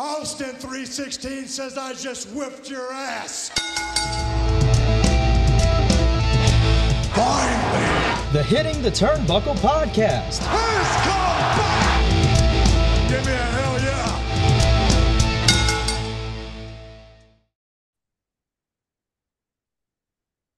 Austin 316 says I just whipped your ass. Finally. The Hitting the Turnbuckle podcast. Who's come back? Give me a hell yeah.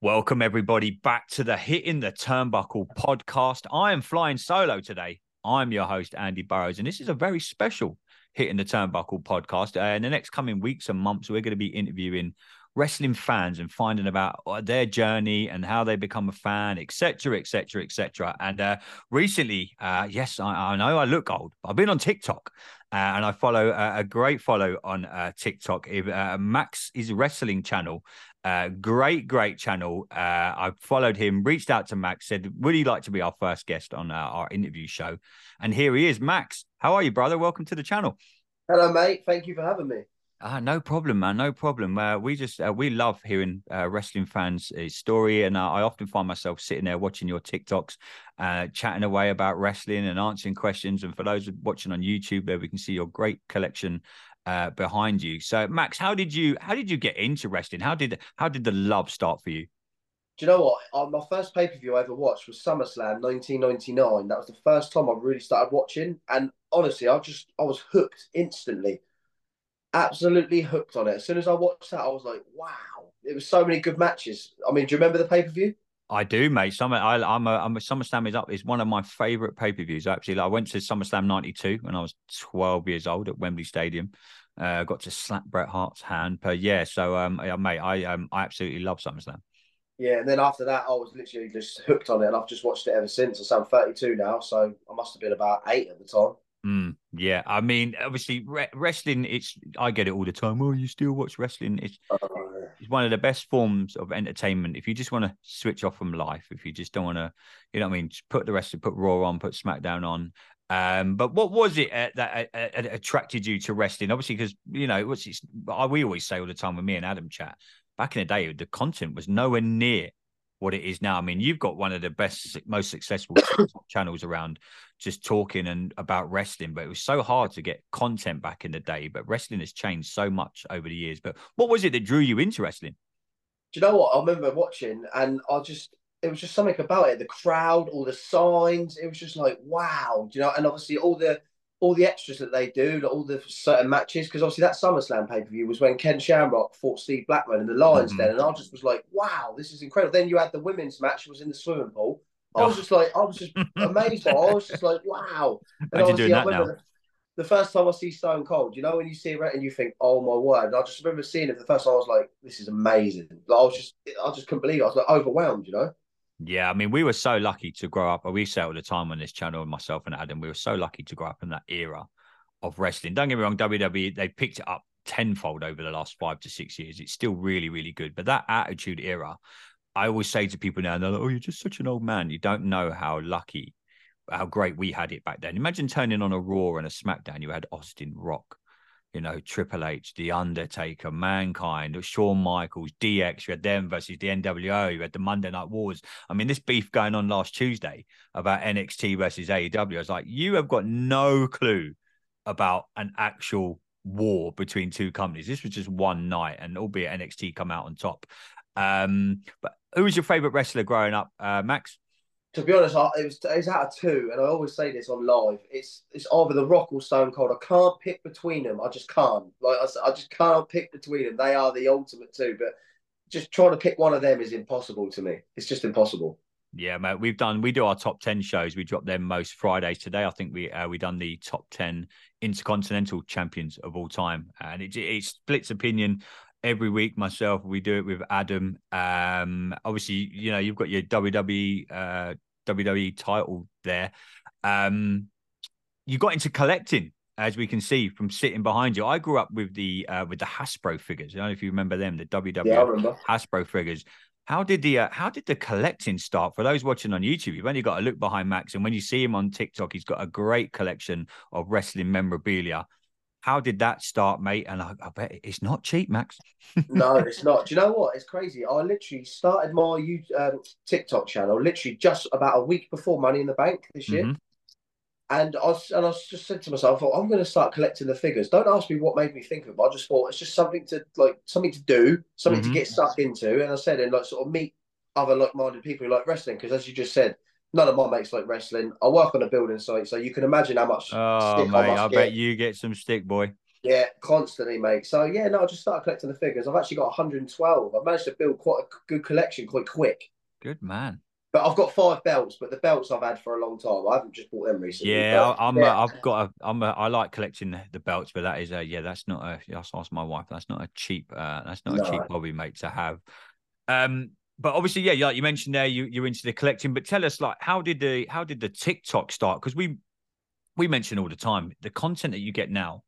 Welcome, everybody, back to the Hitting the Turnbuckle podcast. I am flying solo today. I'm your host, Andy Burrows, and this is a very special Hitting the Turnbuckle podcast. Uh, in the next coming weeks and months, we're going to be interviewing wrestling fans and finding about uh, their journey and how they become a fan, etc., etc., etc. And uh, recently, uh, yes, I, I, know I look old. But I've been on TikTok uh, and I follow a, a great follow on uh, TikTok. Uh, Max is a wrestling channel. great, great channel. I followed him, reached out to Max, said, "Would he like to be our first guest on our interview show?" And here he is, Max. How are you, brother? Welcome to the channel. Hello, mate. Thank you for having me. Ah, no problem, man. No problem. Uh, we just uh, we love hearing uh, wrestling fans' story, and uh, I often find myself sitting there watching your TikToks, uh, chatting away about wrestling and answering questions. And for those watching on YouTube, there we can see your great collection uh, behind you. So, Max, how did you how did you get into wrestling? How did how did the love start for you? Do you know what? my first pay per view I ever watched was SummerSlam 1999. That was the first time I really started watching, and honestly, I just I was hooked instantly absolutely hooked on it. As soon as I watched that, I was like, wow, it was so many good matches. I mean, do you remember the pay per view? I do, mate. Summer, I, I'm a, I'm a SummerSlam is up. Is one of my favorite pay per views. Actually, I went to SummerSlam '92 when I was 12 years old at Wembley Stadium. Uh, got to slap Bret Hart's hand per year. So, um, yeah, mate, I um, I absolutely love SummerSlam. Yeah, and then after that, I was literally just hooked on it, and I've just watched it ever since. I'm 32 now, so I must have been about eight at the time. Mm, yeah, I mean, obviously, re- wrestling. It's I get it all the time. Oh, you still watch wrestling? It's uh, it's one of the best forms of entertainment. If you just want to switch off from life, if you just don't want to, you know, what I mean, just put the rest of put Raw on, put SmackDown on. Um, but what was it uh, that uh, uh, attracted you to wrestling? Obviously, because you know, what's it's, we always say all the time when me and Adam chat. Back in the day, the content was nowhere near what it is now. I mean, you've got one of the best, most successful channels around just talking and about wrestling, but it was so hard to get content back in the day. But wrestling has changed so much over the years. But what was it that drew you into wrestling? Do you know what? I remember watching and I just, it was just something about it. The crowd, all the signs, it was just like, wow. Do you know? And obviously, all the, all the extras that they do, all the certain matches, because obviously that SummerSlam pay per view was when Ken Shamrock fought Steve Blackman in the Lions mm-hmm. Den, and I just was like, wow, this is incredible. Then you had the women's match, was in the swimming pool. I was just like, I was just amazed. I was just like, wow. And Imagine doing that now. The, the, first time I see Stone Cold, you know, when you see it and you think, oh my word. And I just remember seeing it the first time. I was like, this is amazing. Like, I was just, I just couldn't believe it. I was like overwhelmed, you know. Yeah, I mean, we were so lucky to grow up. We say all the time on this channel, myself and Adam, we were so lucky to grow up in that era of wrestling. Don't get me wrong, WWE they picked it up tenfold over the last five to six years. It's still really, really good. But that Attitude Era, I always say to people now, they're like, "Oh, you're just such an old man. You don't know how lucky, how great we had it back then." Imagine turning on a Raw and a SmackDown. You had Austin Rock, you know, Triple H, The Undertaker, Mankind, Shawn Michaels, DX. You had them versus the NWO. You had the Monday Night Wars. I mean, this beef going on last Tuesday about NXT versus AEW. I was like, you have got no clue about an actual war between two companies. This was just one night, and albeit NXT come out on top. Um, but who was your favorite wrestler growing up, uh, Max? To be honest, I, it was it's out of two, and I always say this on live. It's it's either The Rock or Stone Cold. I can't pick between them. I just can't. Like I, I just can't pick between them. They are the ultimate two. But just trying to pick one of them is impossible to me. It's just impossible. Yeah, mate. We've done we do our top ten shows. We drop them most Fridays. Today, I think we uh, we done the top ten intercontinental champions of all time, and it it splits opinion every week. Myself, we do it with Adam. Um, obviously, you know you've got your WWE uh, WWE title there. Um, you got into collecting, as we can see from sitting behind you. I grew up with the uh, with the Hasbro figures. I don't know if you remember them, the WWE yeah, Hasbro figures. How did the uh, how did the collecting start? For those watching on YouTube, you've only got to look behind Max, and when you see him on TikTok, he's got a great collection of wrestling memorabilia. How did that start, mate? And I, I bet it's not cheap, Max. no, it's not. Do you know what? It's crazy. I literally started my um, TikTok channel literally just about a week before Money in the Bank this year. Mm-hmm. And I was, and I just said to myself, oh, I'm going to start collecting the figures. Don't ask me what made me think of it. But I just thought it's just something to like something to do, something Mhm. to get stuck into. And I said, and like sort of meet other like-minded people who like wrestling. Because as you just said, none of my mates like wrestling. I work on a building site, so you can imagine how much. Oh, stick mate, I get. bet you get some stick, boy. Yeah, constantly, mate. So yeah, no, I just started collecting the figures. I've actually got 112. I've managed to build quite a good collection quite quick. Good man. But I've got five belts, but the belts I've had for a long time. I haven't just bought them recently. Yeah, I, I'm. yeah. A, I've got. A, I'm. A, I like collecting the, the belts, but that is a. Yeah, that's not a. Yes, ask my wife. That's not a cheap. Uh, that's not a cheap hobby, mate, to have. Um, but obviously, yeah, like you mentioned there, you you're into the collecting. But tell us, like, how did the how did the TikTok start? Because we we mention all the time the content that you get now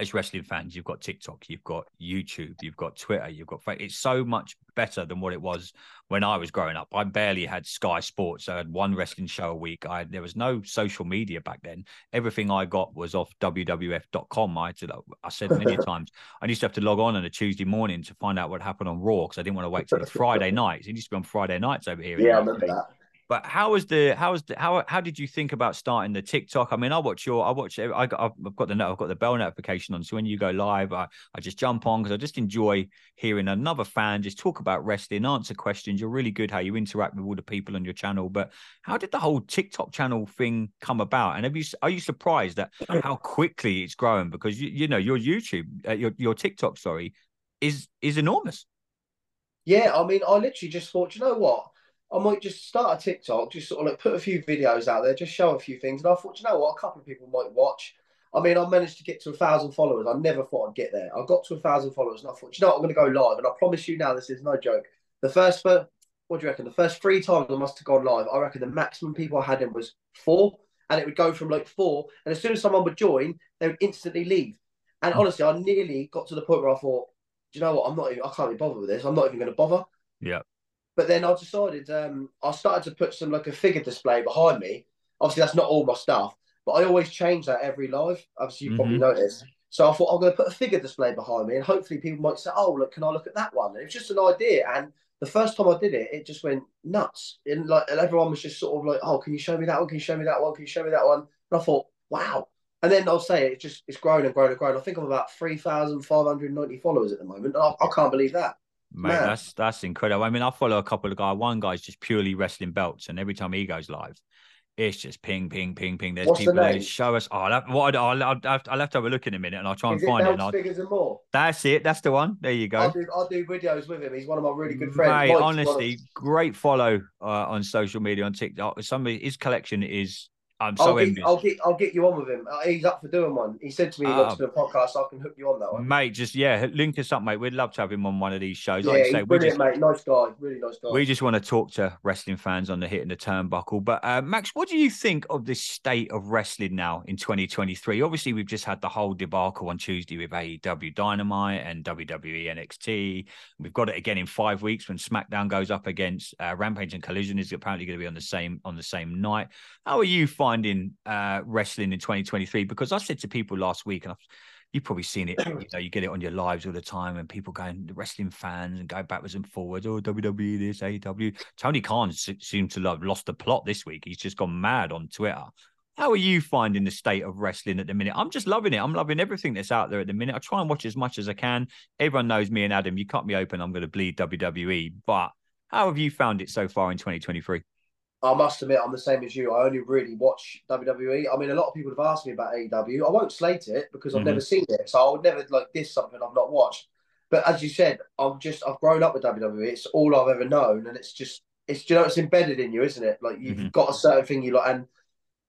as wrestling fans. You've got TikTok, you've got YouTube, you've got Twitter, you've got. It's so much better than what it was when I was growing up. I barely had Sky Sports. I had one wrestling show a week. I there was no social media back then. Everything I got was off WWF.com. I to, I said many times, I used to have to log on on a Tuesday morning to find out what happened on Raw because I didn't want to wait till the Friday nights. It used to be on Friday nights over here. Yeah, I remember that. But how was the how was the how how did you think about starting the TikTok? I mean, I watch your I watch I got I've got the I've got the bell notification on, so when you go live, I I just jump on because I just enjoy hearing another fan just talk about wrestling, answer questions. You're really good how you interact with all the people on your channel. But how did the whole TikTok channel thing come about? And have you are you surprised at how quickly it's growing? Because you you know your YouTube uh, your your TikTok sorry is is enormous. Yeah, I mean, I literally just thought, you know what? I might just start a TikTok, just sort of like put a few videos out there, just show a few things. And I thought, you know what? A couple of people might watch. I mean, I managed to get to a thousand followers. I never thought I'd get there. I got to a thousand followers, and I thought, you know what? I'm going to go live. And I promise you now, this is no joke. The first, what do you reckon? The first three times I must have gone live, I reckon the maximum people I had in was four, and it would go from like four. And as soon as someone would join, they would instantly leave. And hmm. honestly, I nearly got to the point where I thought, do you know what? I'm not. Even, I can't be bothered with this. I'm not even going to bother. Yeah. But then I decided um, I started to put some like a figure display behind me. Obviously, that's not all my stuff, but I always change that every live. Obviously, you probably Mhm. noticed. So I thought I'm going to put a figure display behind me, and hopefully people might say, "Oh, look, can I look at that one?" And it was just an idea, and the first time I did it, it just went nuts. And like, and everyone was just sort of like, "Oh, can you show me that one? Can you show me that one? Can you show me that one?" And I thought, "Wow." And then I'll say it just it's grown and grown and grown. I think I'm about three thousand five hundred ninety followers at the moment. And I, I can't believe that. Mate, Man. that's that's incredible. I mean, I follow a couple of guys. One guy's just purely wrestling belts, and every time he goes live, it's just ping, ping, ping, ping. There's What's people that name? show us. Oh, I'll have, what I'll, I'll, I'll, I'll have to have a look in a minute, and I'll try and Is it find it. And figures, and more? that's it. That's the one. There you go. I'll do, I'll do videos with him. He's one of my really good friends. Mate, Mike's one of- honestly, great follow uh, on social media on TikTok. Somebody, his collection is. I'm I'll so get, envious. I'll get I'll get you on with him. Uh, He's up for doing one. He said to me, he wants to do a podcast, I can hook you on that one." Mate, just yeah, link us up, mate. We'd love to have him on one of these shows. Yeah, Like say, we brilliant, just mate. Nice guy, really nice guy. We just want to talk to wrestling fans on the hit and the turnbuckle. But uh, Max, what do you think of this state of wrestling now in 2023? Obviously, we've just had the whole debacle on Tuesday with AEW Dynamite and WWE NXT. We've got it again in five weeks when SmackDown goes up against uh, Rampage and Collision is apparently going to be on the same on the same night. How are you finding uh, wrestling in 2023? Because I said to people last week, and I've You've probably seen it. You know, you get it on your lives all the time, and people going the wrestling fans and go backwards and forwards. Oh, WWE this, AEW. Tony Khan se- seemed to have lost the plot this week. He's just gone mad on Twitter. How are you finding the state of wrestling at the minute? I'm just loving it. I'm loving everything that's out there at the minute. I try and watch as much as I can. Everyone knows me and Adam. You cut me open, I'm going to bleed WWE. But how have you found it so far in 2023? I must admit, I'm the same as you. I only really watch WWE. I mean, a lot of people have asked me about AEW. I won't slate it because I've Mhm. never seen it, so I would never like this something I've not watched. But as you said, I'm just I've grown up with WWE. It's all I've ever known, and it's just it's you know it's embedded in you, isn't it? Like you've Mhm. got a certain thing you like, and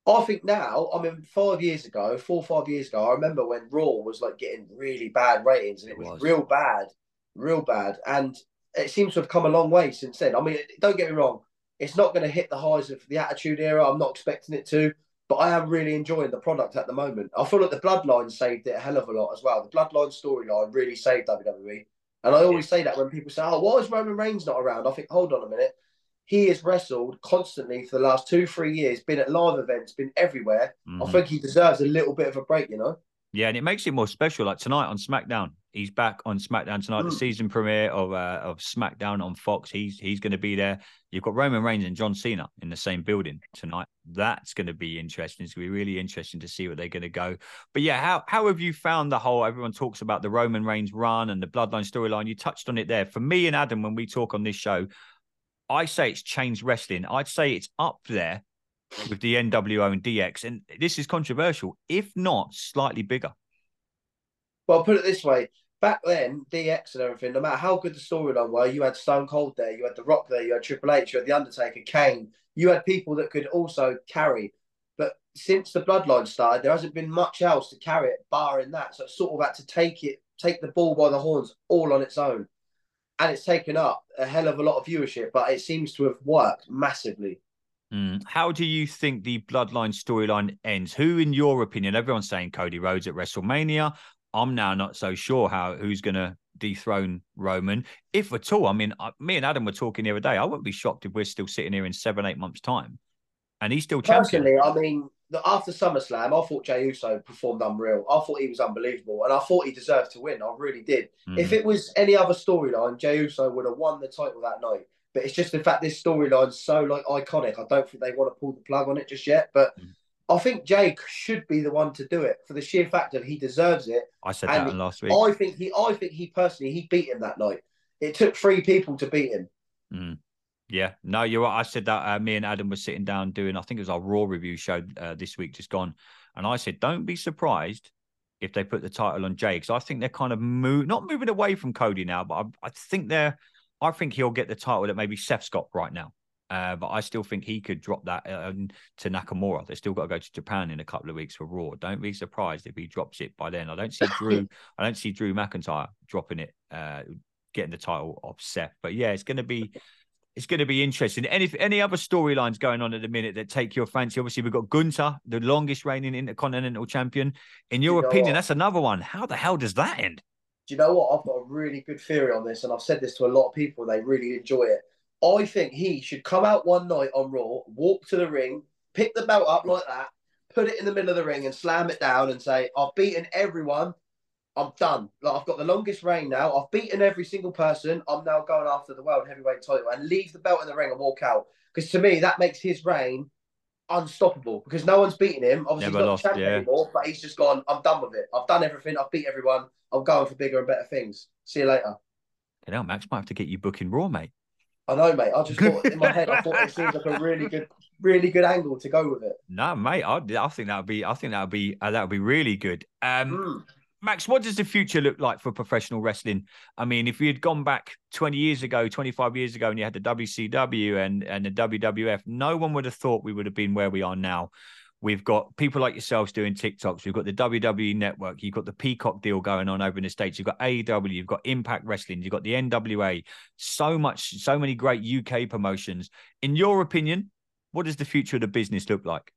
I think now, I mean, five years ago, four or five years ago, I remember when Raw was like getting really bad ratings, and it It was, was. real bad, real bad, and it seems to have come a long way since then. I mean, don't get me wrong, it's not going to hit the highs of the Attitude Era. I'm not expecting it to, but I am really enjoying the product at the moment. I feel like the Bloodline saved it a hell of a lot as well. The Bloodline storyline really saved WWE, and I always say that when people say, "Oh, why is Roman Reigns not around?" I think, hold on a minute. He has wrestled constantly for the last two, three years, been at live events, been everywhere. I Mhm. think he deserves a little bit of a break, you know? Yeah, and it makes it more special. Like tonight on SmackDown, He's back on SmackDown tonight, the Mm. season premiere of uh, of SmackDown on Fox. He's he's going to be there. You've got Roman Reigns and John Cena in the same building tonight. That's going to be interesting. It's going to be really interesting to see what they're going to go. But yeah, how how have you found the whole? Everyone talks about the Roman Reigns run and the Bloodline storyline. You touched on it there. For me and Adam, when we talk on this show, I say it's changed wrestling. I'd say it's up there with the NWO and DX, and this is controversial, if not slightly bigger. Well, I'll put it this way: back then, DX and everything. No matter how good the storyline were, you had Stone Cold there, you had The Rock there, you had Triple H, you had The Undertaker, Kane. You had people that could also carry. But since the Bloodline started, there hasn't been much else to carry it, barring that. So it sort of had to take it, take the ball by the horns, all on its own, and it's taken up a hell of a lot of viewership. But it seems to have worked massively. Mm. How do you think the Bloodline storyline ends? Who, in your opinion, everyone's saying Cody Rhodes at WrestleMania. I'm now not so sure how who's going to dethrone Roman, if at all. I mean, I, me and Adam were talking the other day. I wouldn't be shocked if we're still sitting here in seven, eight months' time, and he's still champion. Personally, I mean, the, after SummerSlam, I thought Jey Uso performed unreal. I thought he was unbelievable, and I thought he deserved to win. I really did. Mm. If it was any other storyline, Jey Uso would have won the title that night. But it's just the fact this storyline's so like iconic. I don't think they want to pull the plug on it just yet. But Mm. I think Jey should be the one to do it for the sheer fact that he deserves it. I said and that last week. I think he, I think he personally, he beat him that night. It took three people to beat him. Mm. Yeah, no, you're right. I said that uh, me and Adam were sitting down doing, I think it was our Raw review show uh, this week, just gone. And I said, don't be surprised if they put the title on Jey, because I think they're kind of move, not moving away from Cody now, but I, I think they're, I think he'll get the title that maybe Seth's got right now. Uh, but I still think he could drop that uh, to Nakamura. They still got to go to Japan in a couple of weeks for Raw. Don't be surprised if he drops it by then. I don't see Drew. I don't see Drew McIntyre dropping it, uh, getting the title off Seth. But yeah, it's going to be it's going to be interesting. Any any other storylines going on at the minute that take your fancy? Obviously, we've got Gunther, the longest reigning Intercontinental Champion. In your You opinion, that's another one. How the hell does that end? Do you know what? I've got a really good theory on this, and I've said this to a lot of people, they really enjoy it. I think he should come out one night on Raw, walk to the ring, pick the belt up like that, put it in the middle of the ring, and slam it down and say, I've beaten everyone. I'm done. Like I've got the longest reign now. I've beaten every single person. I'm now going after the world heavyweight title and leave the belt in the ring and walk out. Because to me, that makes his reign unstoppable. Because no one's beating him. Obviously, Never he's not lost, champion yeah. anymore, but he's just gone. I'm done with it. I've done everything. I've beat everyone. I'm going for bigger and better things. See you later. You know, Max might have to get you booking Raw, mate. I know, mate. I just thought in my head, I thought it seems like a really good, really good angle to go with it. No, mate. I, I think that would be. I think that would be. Uh, that would be really good. Um, Mm. Max, what does the future look like for professional wrestling? I mean, if we had gone back 20 years ago, 25 years ago, and you had the WCW and, and the WWF, no one would have thought we would have been where we are now. We've got people like yourselves doing TikToks. We've got the WWE network. You've got the Peacock deal going on over in the States. You've got AEW. You've got Impact Wrestling. You've got the NWA. So much, so many great UK promotions. In your opinion, what does the future of the business look like?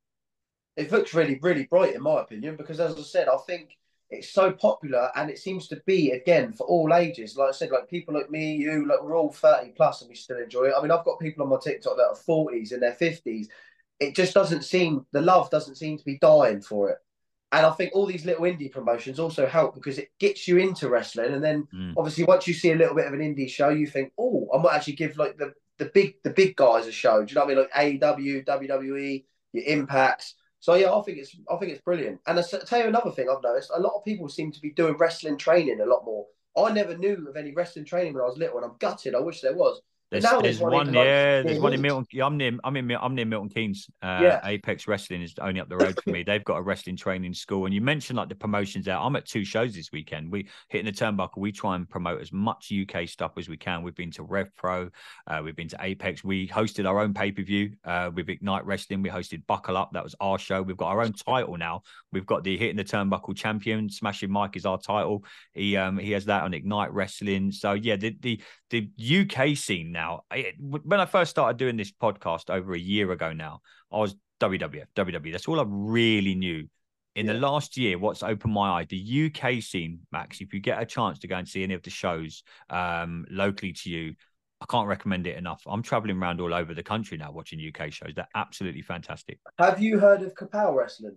It looks really, really bright in my opinion because, as I said, I think it's so popular and it seems to be again for all ages. Like I said, like people like me, you, like we're all thirty plus and we still enjoy it. I mean, I've got people on my TikTok that are forties in their fifties. It just doesn't seem the love doesn't seem to be dying for it. And I think all these little indie promotions also help because it gets you into wrestling. And then Mm. obviously once you see a little bit of an indie show, you think, oh, I might actually give like the the big the big guys a show. Do you know what I mean? Like AEW, WWE, your impacts. So yeah, I think it's I think it's brilliant. And I tell you another thing I've noticed: a lot of people seem to be doing wrestling training a lot more. I never knew of any wrestling training when I was little, and I'm gutted. I wish there was. There's, there's one one, yeah. There's one in. Milton. I'm near. I'm in. I'm near Milton Keynes. Uh, Yeah. Apex Wrestling is only up the road for me. They've got a wrestling training school, and you mentioned like the promotions there. I'm at two shows this weekend. We hitting the turnbuckle. We try and promote as much UK stuff as we can. We've been to Rev Pro. Uh, we've been to Apex. We hosted our own pay per view uh, with Ignite Wrestling. We hosted Buckle Up. That was our show. We've got our own title now. We've got the hitting the turnbuckle champion. Smashing Mike is our title. He um he has that on Ignite Wrestling. So yeah, the the the UK scene now. I, when I first started doing this podcast over a year ago now, I was WWF, WWE. That's all I really knew. In the last year, what's opened my eye, the UK scene, Max. If you get a chance to go and see any of the shows um, locally to you, I can't recommend it enough. I'm traveling around all over the country now watching UK shows. They're absolutely fantastic. Have you heard of Kapow Wrestling?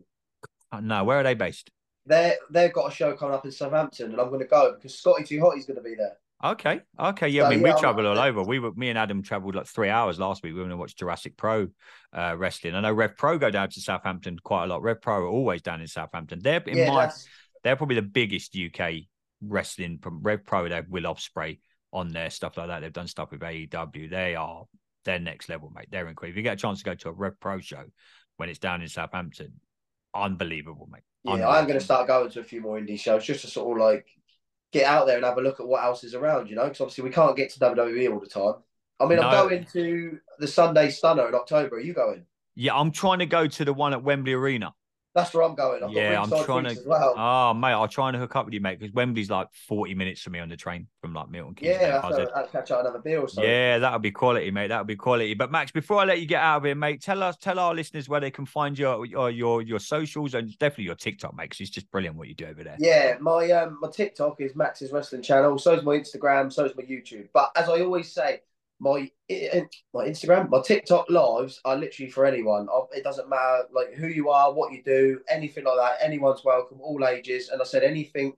Uh, no, where are they based? they they've got a show coming up in Southampton, and I'm going to go because Scotty Too Hotty's going to be there. Okay, okay, yeah. So, I mean, yeah, we travel all over. We were, me and Adam travelled like three hours last week. We went to watch Jurassic Pro uh, wrestling. I know Rev Pro go down to Southampton quite a lot. Rev Pro are always down in Southampton. They're in yeah, my, that's, they're probably the biggest UK wrestling from Rev Pro. They have Will Ospreay on their stuff like that. They've done stuff with AEW. They are they're next level, mate. They're incredible. If you get a chance to go to a Rev Pro show when it's down in Southampton, unbelievable, mate. yeah. I'm going to start going to a few more indie shows just to sort of like get out there and have a look at what else is around. You know, because obviously we can't get to WWE all the time. I mean, I'm going to the Sunday Stunner in October. Are you going? Yeah, I'm trying to go to the one at Wembley Arena. That's where I'm going. I've Yeah, I'm trying to- well. Oh, mate, I'll try and hook up with you, mate, because Wembley's like 40 minutes for me on the train from like Milton Keynes. yeah, I'll, catch out another beer or something. Yeah, that'll be quality, mate. That'll be quality. But Max, before I let you get out of here, mate, tell us, tell our listeners where they can find your your your, your socials and definitely your TikTok, mate, 'cause it's just brilliant what you do over there. Yeah, my um my TikTok is Max's Wrestling Channel. So is my Instagram. So is my YouTube. But as I always say, my my Instagram, my TikTok lives are literally for anyone. It doesn't matter like who you are, what you do, anything like that. Anyone's welcome, all ages. And I said anything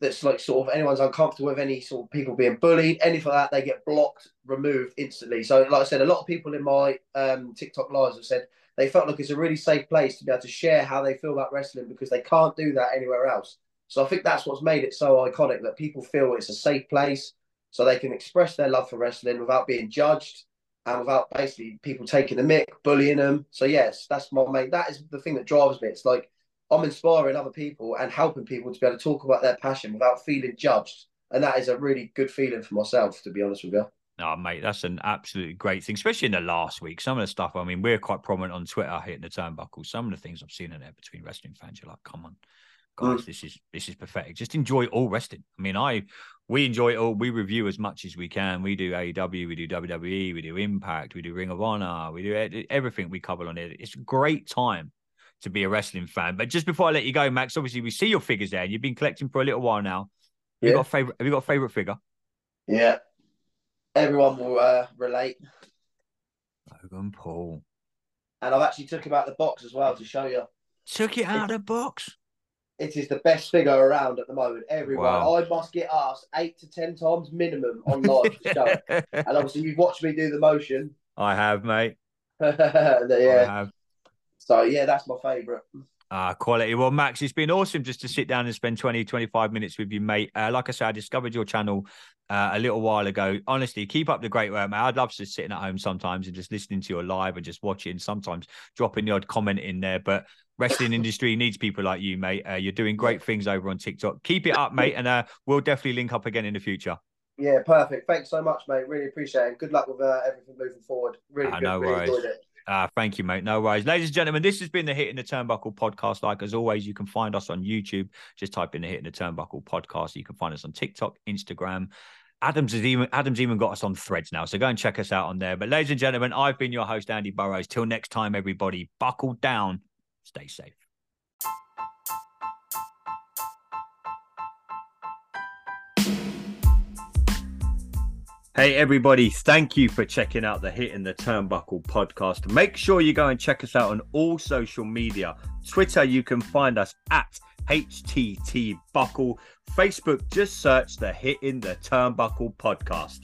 that's like sort of anyone's uncomfortable with any sort of people being bullied, anything like that, they get blocked, removed instantly. So like I said, a lot of people in my um TikTok lives have said they felt like it's a really safe place to be able to share how they feel about wrestling because they can't do that anywhere else. So I think that's what's made it so iconic that people feel it's a safe place so they can express their love for wrestling without being judged and without basically people taking the mick, bullying them. So yes, that's my main. That is the thing that drives me. It's like I'm inspiring other people and helping people to be able to talk about their passion without feeling judged, and that is a really good feeling for myself, to be honest with you. Oh, mate, that's an absolutely great thing, especially in the last week. Some of the stuff, I mean, we're quite prominent on Twitter hitting the turnbuckle. Some of the things I've seen in there between wrestling fans, you're like, come on, guys, this is this is pathetic. Just enjoy all wrestling. I mean, I we enjoy it all. We review as much as we can. We do AEW, we do WWE, we do Impact, we do Ring of Honor, we do everything we cover on it. It's a great time to be a wrestling fan. But just before I let you go, Max, obviously we see your figures there, and you've been collecting for a little while now. Have you Yeah. got a favorite? Have you got a favorite figure? Yeah, everyone will uh, relate, Logan Paul. and I've actually took him out the box as well to show you. Took it out of the box. It is the best figure around at the moment. Everyone, Wow. I must get asked eight to ten times minimum on live show. And obviously, you've watched me do the motion. I have, mate. yeah. I have. So yeah, that's my favourite. Ah, quality. Well, Max, it's been awesome just to sit down and spend 20, 25 minutes with you, mate. Uh, like I said, I discovered your channel uh, a little while ago. Honestly, keep up the great work, mate. I'd love to sitting at home sometimes and just listening to your live and just watching, sometimes dropping the odd comment in there. But wrestling industry needs people like you, mate. Uh, you're doing great things over on TikTok. Keep it up, mate. And uh, we'll definitely link up again in the future. Yeah, perfect. Thanks so much, mate. Really appreciate it. Good luck with uh, everything moving forward. Really Ah, good. no really worries. enjoyed it. Uh, thank you, mate. No worries. Ladies and gentlemen, this has been the Hitting the Turnbuckle podcast. Like as always, you can find us on YouTube. Just type in the Hitting the Turnbuckle podcast. You can find us on TikTok, Instagram. Adams even Adams even got us on threads now. So go and check us out on there. But ladies and gentlemen, I've been your host, Andy Burrows. Till next time, everybody, buckle down, stay safe. Hey, everybody, thank you for checking out the Hitting the Turnbuckle podcast. Make sure you go and check us out on all social media. Twitter, you can find us at HTT Buckle. Facebook, just search the Hitting the Turnbuckle podcast.